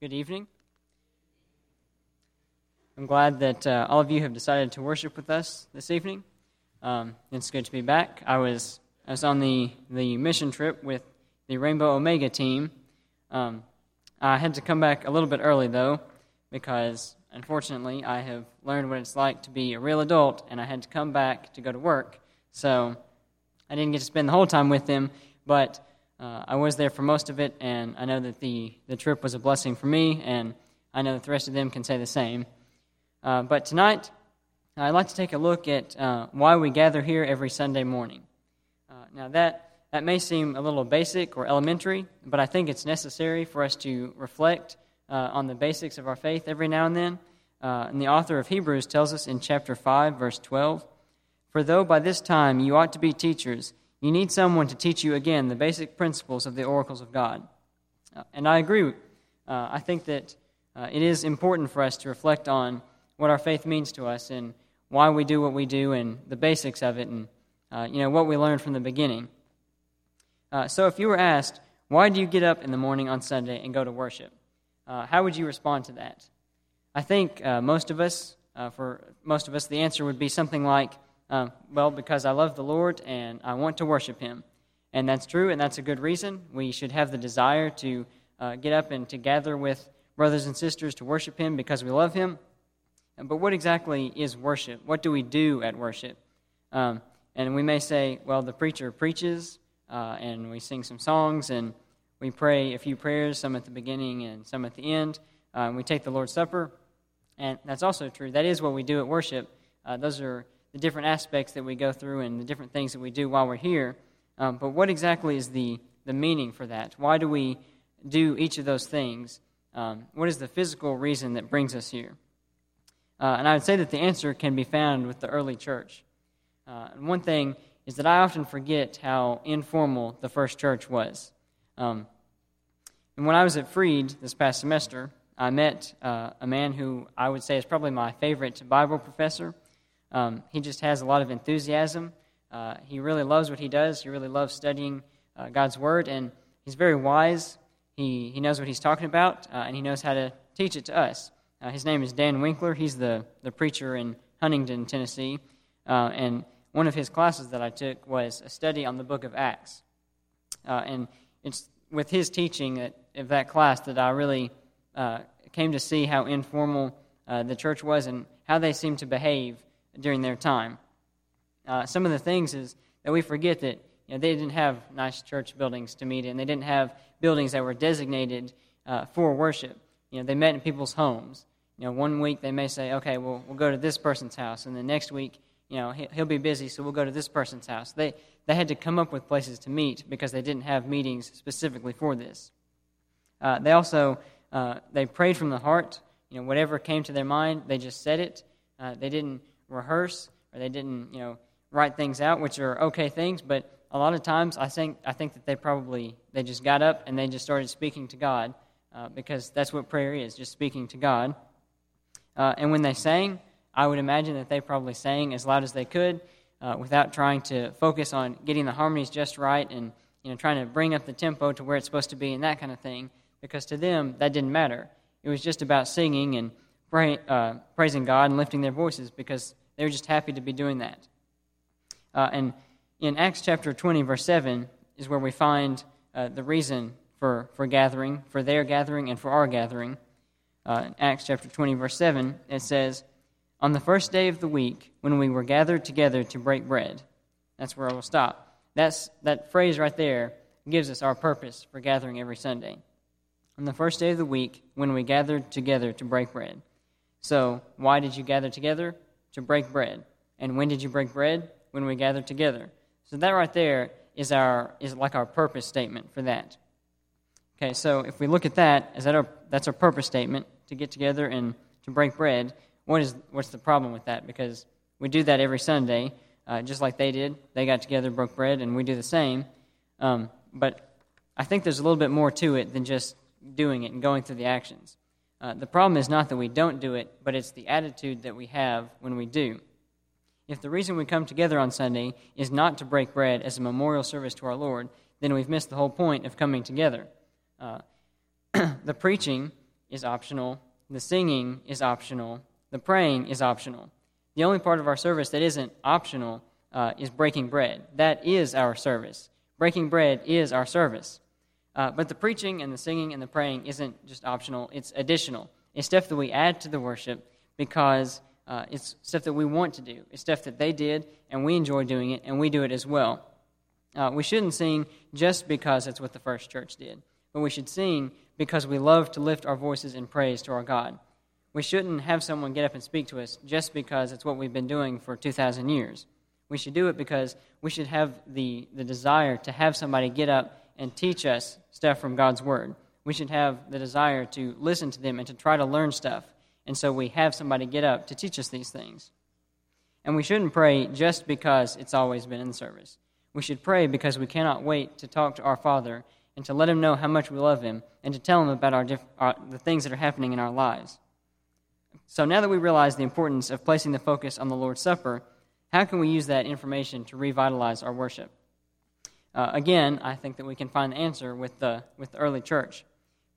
Good evening. I'm glad that uh, all of you have decided to worship with us this evening. Um, it's good to be back. I was I was on the, the mission trip with the Rainbow Omega team. Um, I had to come back a little bit early though, because unfortunately I have learned what it's like to be a real adult, and I had to come back to go to work. So I didn't get to spend the whole time with them, but uh, I was there for most of it, and I know that the, the trip was a blessing for me, and I know that the rest of them can say the same. Uh, but tonight, I'd like to take a look at uh, why we gather here every Sunday morning. Uh, now, that, that may seem a little basic or elementary, but I think it's necessary for us to reflect uh, on the basics of our faith every now and then. Uh, and the author of Hebrews tells us in chapter 5, verse 12 For though by this time you ought to be teachers, you need someone to teach you again the basic principles of the oracles of God. Uh, and I agree. Uh, I think that uh, it is important for us to reflect on what our faith means to us and why we do what we do and the basics of it and uh, you know what we learned from the beginning. Uh, so if you were asked, why do you get up in the morning on Sunday and go to worship? Uh, how would you respond to that? I think most of us, for most of us, the answer would be something like, um, well, because I love the Lord and I want to worship Him. And that's true, and that's a good reason. We should have the desire to uh, get up and to gather with brothers and sisters to worship Him because we love Him. But what exactly is worship? What do we do at worship? Um, and we may say, well, the preacher preaches, uh, and we sing some songs, and we pray a few prayers, some at the beginning and some at the end. Uh, and we take the Lord's Supper, and that's also true. That is what we do at worship. Uh, those are the different aspects that we go through and the different things that we do while we're here. Um, but what exactly is the, the meaning for that? Why do we do each of those things? Um, what is the physical reason that brings us here? Uh, and I would say that the answer can be found with the early church. Uh, and one thing is that I often forget how informal the first church was. Um, and when I was at Freed this past semester, I met uh, a man who I would say is probably my favorite Bible professor. Um, he just has a lot of enthusiasm. Uh, he really loves what he does. He really loves studying uh, God's Word, and he's very wise. He, he knows what he's talking about, uh, and he knows how to teach it to us. Uh, his name is Dan Winkler. He's the, the preacher in Huntingdon, Tennessee. Uh, and one of his classes that I took was a study on the book of Acts. Uh, and it's with his teaching at, of that class that I really came to see how informal the church was and how they seemed to behave during their time. Uh, some of the things is that we forget that you know, they didn't have nice church buildings to meet in. They didn't have buildings that were designated uh, for worship. You know, they met in people's homes. You know, one week they may say, okay, well, we'll go to this person's house, and the next week, you know, he'll be busy, so we'll go to this person's house. They they had to come up with places to meet because they didn't have meetings specifically for this. Uh, they also uh, they prayed from the heart. You know, whatever came to their mind, they just said it. Uh, they didn't rehearse or they didn't, you know, write things out, which are okay things, but a lot of times I think I think that they probably they just got up and they just started speaking to God uh, because that's what prayer is, just speaking to God. Uh, and when they sang, I would imagine that they probably sang as loud as they could uh, without trying to focus on getting the harmonies just right and you know trying to bring up the tempo to where it's supposed to be and that kind of thing. Because to them that didn't matter. It was just about singing and pray, uh, praising God and lifting their voices because they were just happy to be doing that. Uh, and in Acts chapter 20, verse 7, is where we find uh, the reason for, for gathering, for their gathering, and for our gathering. Uh, in Acts chapter 20, verse 7, it says, On the first day of the week, when we were gathered together to break bread. That's where I will stop. That's, that phrase right there gives us our purpose for gathering every Sunday. On the first day of the week, when we gathered together to break bread. So, why did you gather together? To break bread. And when did you break bread? When we gathered together. So that right there is our is like our purpose statement for that. Okay, so if we look at that, is that our that's our purpose statement to get together and to break bread. What is what's the problem with that? Because we do that every Sunday, uh, just like they did. They got together, broke bread, and we do the same. Um, but I think there's a little bit more to it than just doing it and going through the actions. Uh, the problem is not that we don't do it, but it's the attitude that we have when we do. If the reason we come together on Sunday is not to break bread as a memorial service to our Lord, then we've missed the whole point of coming together. Uh, the preaching is optional, the singing is optional, the praying is optional. The only part of our service that isn't optional uh, is breaking bread. That is our service. Breaking bread is our service. Uh, but the preaching and the singing and the praying isn't just optional, it's additional. It's stuff that we add to the worship because uh, it's stuff that we want to do. It's stuff that they did, and we enjoy doing it, and we do it as well. Uh, we shouldn't sing just because it's what the first church did, but we should sing because we love to lift our voices in praise to our God. We shouldn't have someone get up and speak to us just because it's what we've been doing for 2,000 years. We should do it because we should have the, the desire to have somebody get up and teach us stuff from God's Word. We should have the desire to listen to them and to try to learn stuff. And so we have somebody get up to teach us these things. And we shouldn't pray just because it's always been in the service. We should pray because we cannot wait to talk to our Father and to let Him know how much we love Him and to tell Him about our, diff- our, the things that are happening in our lives. So now that we realize the importance of placing the focus on the Lord's Supper, how can we use that information to revitalize our worship? Uh, again, I think that we can find the answer with the, with the early church.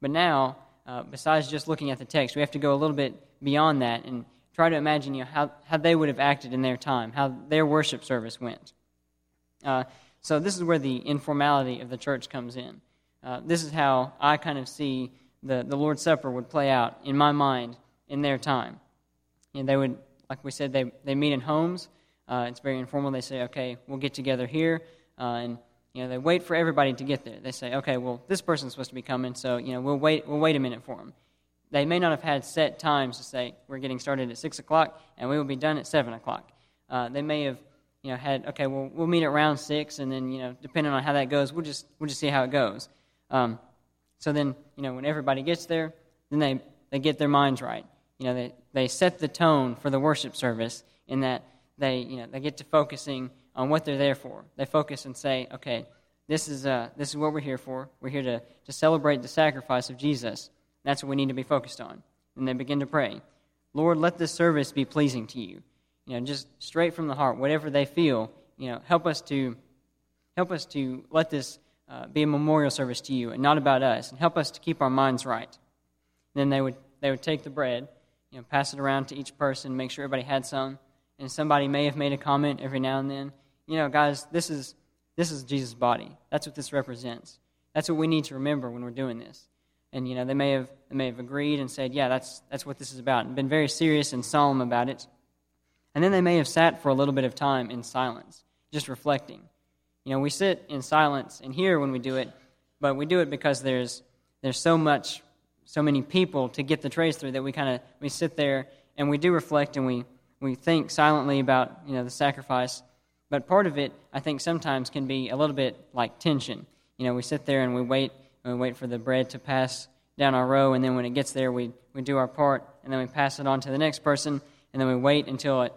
But now, uh, besides just looking at the text, we have to go a little bit beyond that and try to imagine you know, how, how they would have acted in their time, how their worship service went. Uh, so, this is where the informality of the church comes in. Uh, this is how I kind of see the, the Lord's Supper would play out in my mind in their time. And they would, like we said, they, they meet in homes. Uh, it's very informal. They say, okay, we'll get together here. Uh, and, you know, they wait for everybody to get there. They say, okay, well, this person's supposed to be coming, so, you know, we'll wait, we'll wait a minute for them. They may not have had set times to say, we're getting started at 6 o'clock, and we will be done at 7 o'clock. Uh, they may have, you know, had, okay, well, we'll meet at around 6, and then, you know, depending on how that goes, we'll just, we'll just see how it goes. Um, so then, you know, when everybody gets there, then they, they get their minds right. You know, they, they set the tone for the worship service in that they, you know, they get to focusing on what they're there for. They focus and say, okay, this is, uh, this is what we're here for. We're here to, to celebrate the sacrifice of Jesus. That's what we need to be focused on. And they begin to pray, Lord, let this service be pleasing to you. You know, just straight from the heart, whatever they feel, you know, help us to help us to let this uh, be a memorial service to you and not about us, and help us to keep our minds right. And then they would they would take the bread, you know, pass it around to each person, make sure everybody had some, and somebody may have made a comment every now and then. You know, guys, this is this is Jesus' body. That's what this represents. That's what we need to remember when we're doing this. And you know, they may have they may have agreed and said, "Yeah, that's that's what this is about," and been very serious and solemn about it. And then they may have sat for a little bit of time in silence, just reflecting. You know, we sit in silence and hear when we do it, but we do it because there's there's so much, so many people to get the trays through that we kind of we sit there and we do reflect and we we think silently about you know the sacrifice. But part of it, I think, sometimes can be a little bit like tension. You know, we sit there and we wait and we wait for the bread to pass down our row, and then when it gets there, we, we do our part, and then we pass it on to the next person, and then we wait until it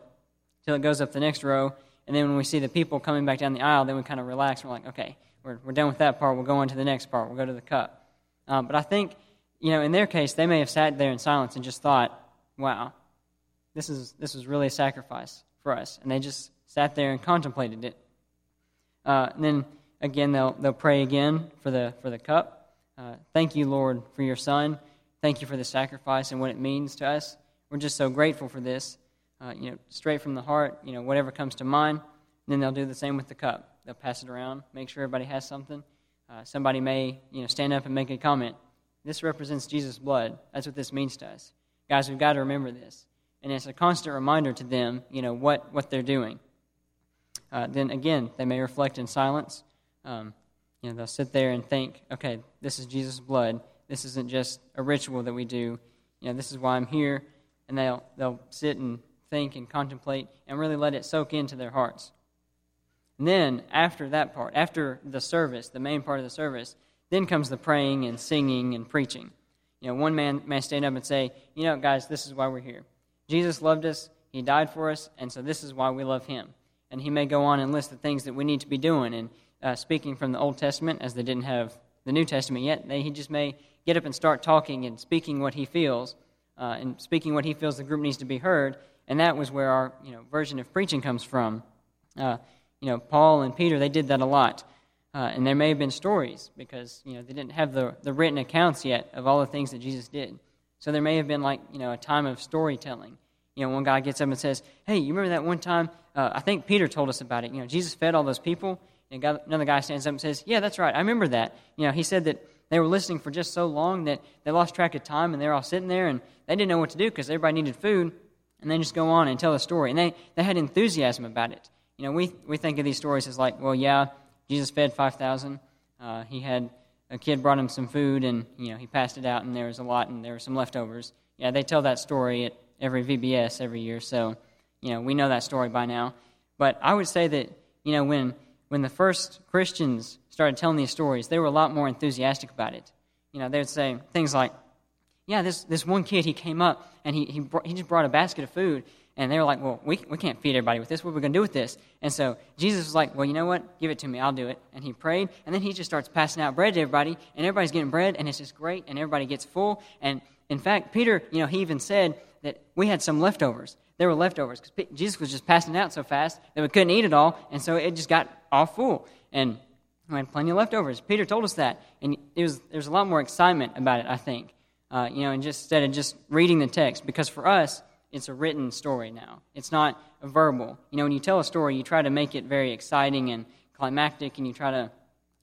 until it goes up the next row, and then when we see the people coming back down the aisle, then we kind of relax. And We're like, okay, we're, we're done with that part. We'll go on to the next part. We'll go to the cup. Um, but I think, you know, in their case, they may have sat there in silence and just thought, wow, this is this was really a sacrifice for us, and they just sat there and contemplated it. Uh, and then again, they'll they'll pray again for the for the cup. Uh, thank you, Lord, for your Son. Thank you for the sacrifice and what it means to us. We're just so grateful for this. Uh, you know, straight from the heart. You know, whatever comes to mind. And then they'll do the same with the cup. They'll pass it around, make sure everybody has something. Uh, somebody may, you know, stand up and make a comment. This represents Jesus' blood. That's what this means to us, guys. We've got to remember this and it's a constant reminder to them, you know, what, what they're doing. Uh, then again, they may reflect in silence. Um, you know, they'll sit there and think, okay, this is Jesus' blood. This isn't just a ritual that we do. You know, this is why I'm here. And they'll, they'll sit and think and contemplate and really let it soak into their hearts. And then, after that part, after the service, the main part of the service, then comes the praying and singing and preaching. You know, one man may stand up and say, you know, guys, this is why we're here. Jesus loved us, He died for us, and so this is why we love Him. And He may go on and list the things that we need to be doing. And uh, speaking from the Old Testament, as they didn't have the New Testament yet, they, He just may get up and start talking and speaking what He feels, uh, and speaking what He feels the group needs to be heard. And that was where our you know, version of preaching comes from. Uh, you know, Paul and Peter, they did that a lot. Uh, and there may have been stories because you know they didn't have the, the written accounts yet of all the things that Jesus did. So there may have been like, you know, a time of storytelling. You know, one guy gets up and says, Hey, you remember that one time? Uh, I think Peter told us about it. You know, Jesus fed all those people. And another guy stands up and says, Yeah, that's right. I remember that. You know, he said that they were listening for just so long that they lost track of time and they're all sitting there and they didn't know what to do because everybody needed food. And they just go on and tell the story. And they, they had enthusiasm about it. You know, we, we think of these stories as like, well, yeah, Jesus fed 5,000. Uh, he had a kid brought him some food and, you know, he passed it out and there was a lot and there were some leftovers. Yeah, they tell that story at every VBS every year. So, you know, we know that story by now. But I would say that, you know, when, when the first Christians started telling these stories, they were a lot more enthusiastic about it. You know, they would say things like, yeah, this, this one kid, he came up and he, he, brought, he just brought a basket of food. And they were like, well, we, we can't feed everybody with this. What are we going to do with this? And so Jesus was like, well, you know what? Give it to me. I'll do it. And he prayed. And then he just starts passing out bread to everybody. And everybody's getting bread. And it's just great. And everybody gets full. And in fact, Peter, you know, he even said that we had some leftovers. There were leftovers because Jesus was just passing out so fast that we couldn't eat it all. And so it just got all full. And we had plenty of leftovers. Peter told us that. And it was, there was a lot more excitement about it, I think. Uh, you know, and just instead of just reading the text. Because for us, it's a written story now. It's not verbal. You know, when you tell a story, you try to make it very exciting and climactic, and you try to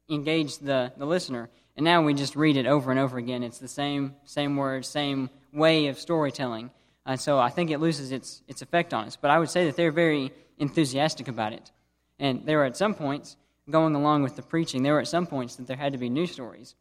engage the, the listener. And now we just read it over and over again. It's the same same words, same way of storytelling. And so I think it loses its its effect on us. But I would say that they're very enthusiastic about it. And there were at some points, going along with the preaching, there were at some points that there had to be new stories.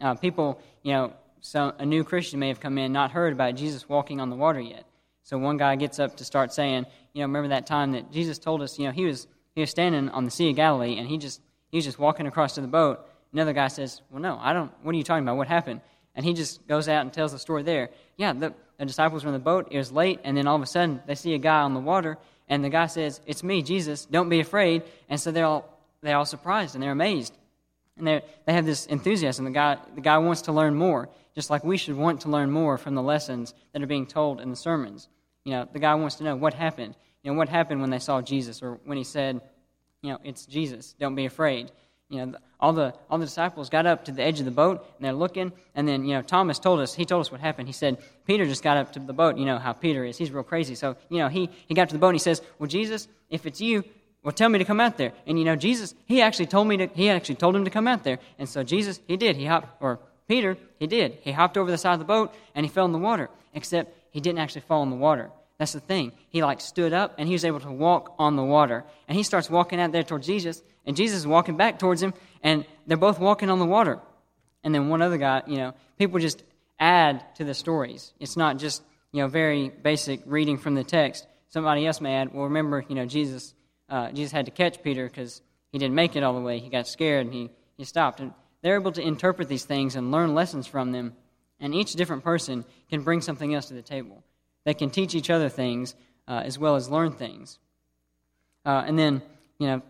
Uh, people, you know, so a new Christian may have come in, not heard about Jesus walking on the water yet. So one guy gets up to start saying, you know, remember that time that Jesus told us, you know, he was he was standing on the Sea of Galilee and he just he was just walking across to the boat. Another guy says, well, no, I don't. What are you talking about? What happened? And he just goes out and tells the story there. Yeah, the, the disciples were in the boat. It was late, and then all of a sudden they see a guy on the water, and the guy says, "It's me, Jesus. Don't be afraid." And so they're all they're all surprised and they're amazed, and they they have this enthusiasm. The guy the guy wants to learn more, just like we should want to learn more from the lessons that are being told in the sermons. You know, the guy wants to know what happened. You know, what happened when they saw Jesus or when he said, you know, it's Jesus, don't be afraid. You know, all the all the disciples got up to the edge of the boat and they're looking, and then you know Thomas told us he told us what happened. He said Peter just got up to the boat. You know how Peter is; he's real crazy. So you know he he got to the boat and he says, "Well, Jesus, if it's you, well, tell me to come out there." And you know Jesus, he actually told me to. He actually told him to come out there, and so Jesus, he did. He hopped, or Peter, he did. He hopped over the side of the boat and he fell in the water. Except he didn't actually fall in the water. That's the thing. He like stood up and he was able to walk on the water. And he starts walking out there towards Jesus, and Jesus is walking back towards him, and they're both walking on the water. And then one other guy, you know, people just add to the stories. It's not just, you know, very basic reading from the text. Somebody else may add, well, remember, you know, Jesus, uh, Jesus had to catch Peter because he didn't make it all the way. He got scared and he, he stopped. And they're able to interpret these things and learn lessons from them. And each different person can bring something else to the table. They can teach each other things uh, as well as learn things. Uh, and then, you know,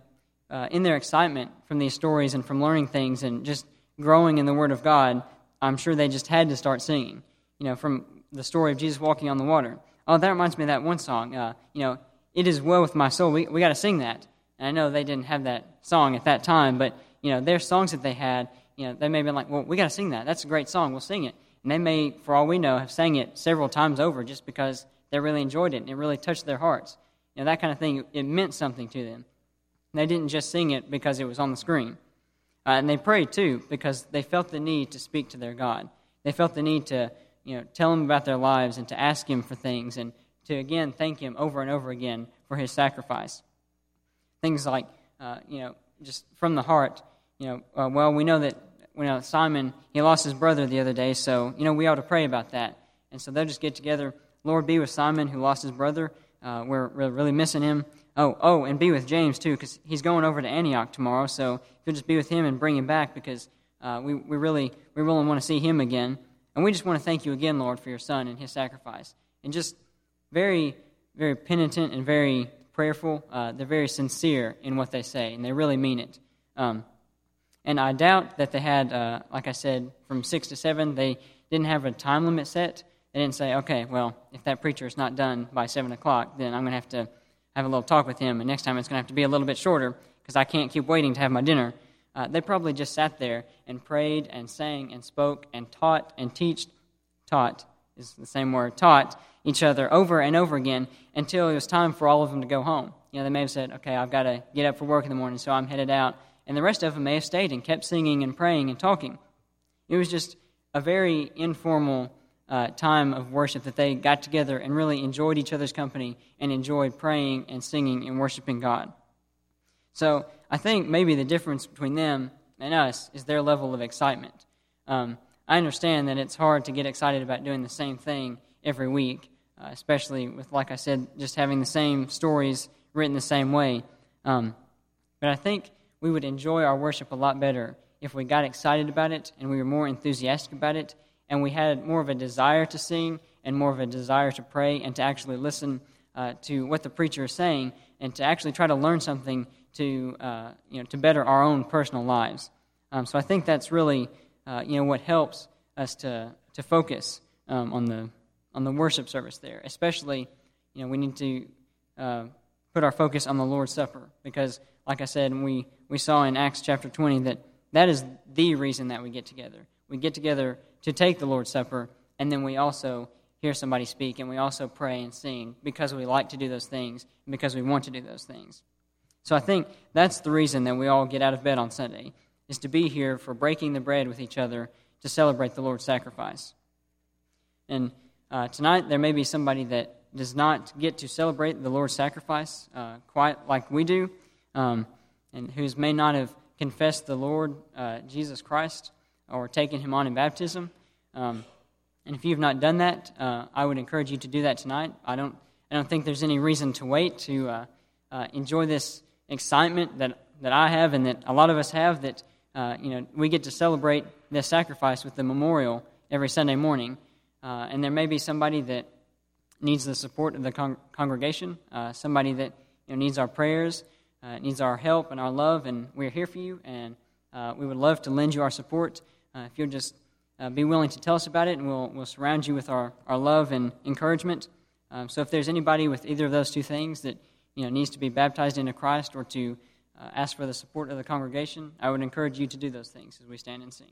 uh, in their excitement from these stories and from learning things and just growing in the Word of God, I'm sure they just had to start singing. You know, from the story of Jesus walking on the water. Oh, that reminds me of that one song. Uh, you know, it is well with my soul. We we got to sing that. And I know they didn't have that song at that time, but you know, their songs that they had, you know, they may have been like, well, we got to sing that. That's a great song. We'll sing it. And they may, for all we know, have sang it several times over just because they really enjoyed it and it really touched their hearts. You know, that kind of thing, it meant something to them. They didn't just sing it because it was on the screen. Uh, and they prayed too because they felt the need to speak to their God. They felt the need to, you know, tell him about their lives and to ask him for things and to again thank him over and over again for his sacrifice. Things like, uh, you know, just from the heart, you know, uh, well, we know that you know, Simon, he lost his brother the other day, so, you know, we ought to pray about that. And so they'll just get together. Lord, be with Simon, who lost his brother. Uh, we're, really missing him. Oh, oh, and be with James, too, because he's going over to Antioch tomorrow, so you'll just be with him and bring him back, because uh, we, we really, we really want to see him again. And we just want to thank you again, Lord, for your son and his sacrifice. And just very, very penitent and very prayerful. Uh, they're very sincere in what they say, and they really mean it. Um, and I doubt that they had, uh, like I said, from 6 to 7, they didn't have a time limit set. They didn't say, okay, well, if that preacher is not done by 7 o'clock, then I'm going to have to have a little talk with him, and next time it's going to have to be a little bit shorter because I can't keep waiting to have my dinner. Uh, they probably just sat there and prayed and sang and spoke and taught and teached, taught is the same word, taught each other over and over again until it was time for all of them to go home. You know, they may have said, okay, I've got to get up for work in the morning, so I'm headed out. And the rest of them may have stayed and kept singing and praying and talking. It was just a very informal uh, time of worship that they got together and really enjoyed each other's company and enjoyed praying and singing and worshiping God. So I think maybe the difference between them and us is their level of excitement. Um, I understand that it's hard to get excited about doing the same thing every week, uh, especially with, like I said, just having the same stories written the same way. Um, but I think we would enjoy our worship a lot better if we got excited about it and we were more enthusiastic about it and we had more of a desire to sing and more of a desire to pray and to actually listen uh, to what the preacher is saying and to actually try to learn something to, uh, you know, to better our own personal lives. Um, so I think that's really uh, you know, what helps us to, to focus um, on, the, on the worship service there. Especially, you know, we need to uh, put our focus on the Lord's Supper because, like I said, we, we saw in Acts chapter 20 that that is the reason that we get together. We get together to take the Lord's Supper, and then we also hear somebody speak, and we also pray and sing because we like to do those things and because we want to do those things. So I think that's the reason that we all get out of bed on Sunday, is to be here for breaking the bread with each other to celebrate the Lord's sacrifice. And uh, tonight, there may be somebody that does not get to celebrate the Lord's sacrifice uh, quite like we do, um, and who may not have confessed the Lord uh, Jesus Christ or taken him on in baptism. Um, and if you've not done that, uh, I would encourage you to do that tonight. I don't, I don't think there's any reason to wait to uh, uh, enjoy this excitement that, that I have and that a lot of us have that uh, you know, we get to celebrate this sacrifice with the memorial every Sunday morning. Uh, and there may be somebody that needs the support of the con- congregation, somebody that you know, needs our prayers, needs our help and our love, and we're here for you, and we would love to lend you our support. Uh, if you'll just uh, be willing to tell us about it, and we'll, we'll surround you with our, our love and encouragement. Um, so if there's anybody with either of those two things that you know, needs to be baptized into Christ or to uh, ask for the support of the congregation, I would encourage you to do those things as we stand and sing.